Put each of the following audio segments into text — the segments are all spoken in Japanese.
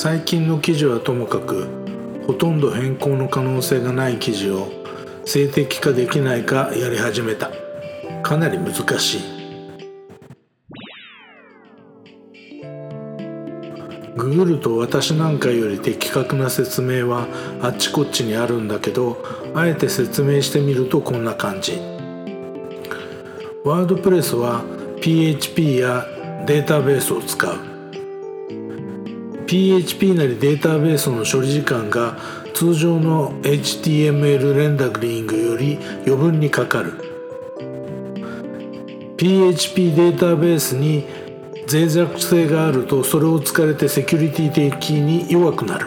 最近の記事はともかくほとんど変更の可能性がない記事を静的化できないかやり始めた。かなり難しい。ググると私なんかより的確な説明はあっちこっちにあるんだけどあえて説明してみるとこんな感じ。ワードプレスは PHP やデータベースを使う。PHP なりデータベースの処理時間が通常の HTML レンダリングより余分にかかる。PHP データベースに脆弱性があるとそれを突かれてセキュリティ的に弱くなる。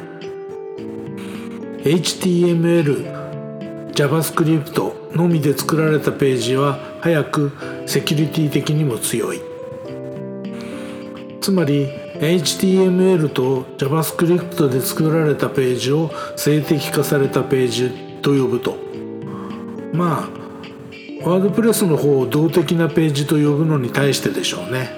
HTML JavaScript のみで作られたページは早くセキュリティ的にも強い。つまり HTML と JavaScript で作られたページを静的化されたページと呼ぶと。まあワードプレスの方を動的なページと呼ぶのに対してでしょうね。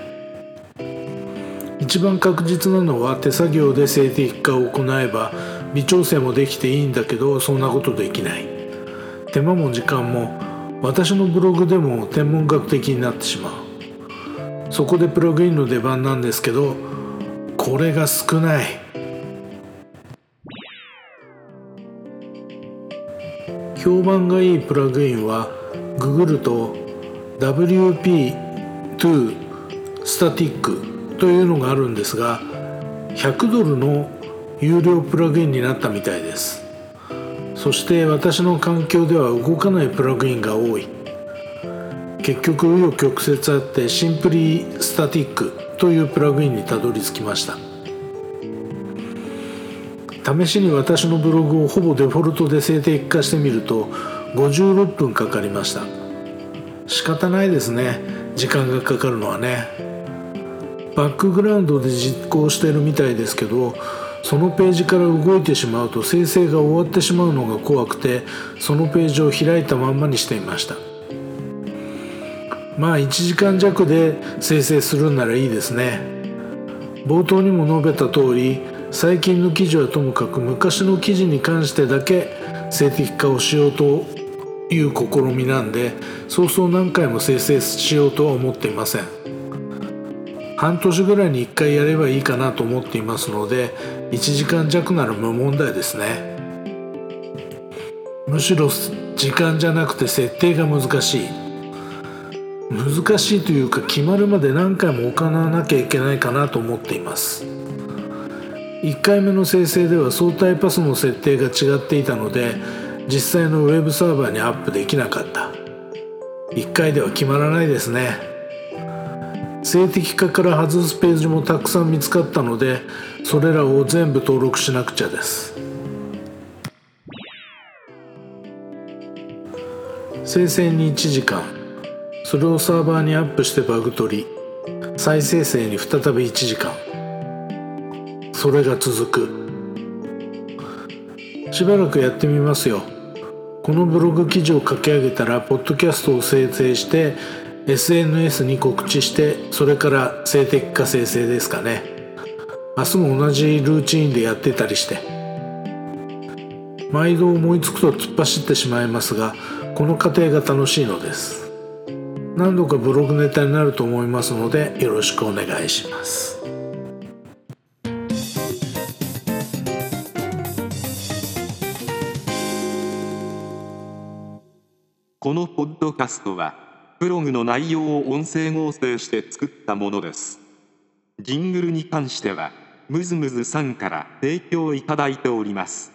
一番確実なのは手作業で静的化を行えば微調整もできていいんだけどそんなことできない。手間も時間も私のブログでも天文学的になってしまう。そこでプラグインの出番なんですけどこれが少ない。評判がいいプラグインはググると WP2 スタティックというのがあるんですが100ドルの有料プラグインになったみたいです。そして私の環境では動かないプラグインが多い。結局紆余曲折あってシンプリスタティック。というプラグインにたどり着きました。試しに私のブログをほぼデフォルトで静的化してみると56分かかりました。仕方ないですね。時間がかかるのはね。バックグラウンドで実行してるみたいですけどそのページから動いてしまうと生成が終わってしまうのが怖くてそのページを開いたまんまにしていました。まあ1時間弱で生成するならいいですね。冒頭にも述べた通り最近の記事はともかく昔の記事に関してだけ静的化をしようという試みなんでそうそう何回も生成しようとは思っていません。半年ぐらいに1回やればいいかなと思っていますので1時間弱なら無問題ですね。むしろ時間じゃなくて設定が難しい。難しいというか決まるまで何回も行わなきゃいけないかなと思っています。1回目の生成では相対パスの設定が違っていたので実際のウェブサーバーにアップできなかった。1回では決まらないですね。静的化から外すページもたくさん見つかったのでそれらを全部登録しなくちゃです。生成に1時間。それをサーバーにアップしてバグ取り再生成に再び1時間。それが続く。しばらくやってみますよ。このブログ記事を書き上げたらポッドキャストを生成して SNS に告知してそれから静的化生成ですかね。明日も同じルーチンでやってたりして。毎度思いつくと突っ走ってしまいますがこの過程が楽しいのです。何度かブログネタになると思いますのでよろしくお願いしますこのポッドキャストは、ブログの内容を音声合成して作ったものです。ジングルに関しては、ムズムズさんから提供いただいております。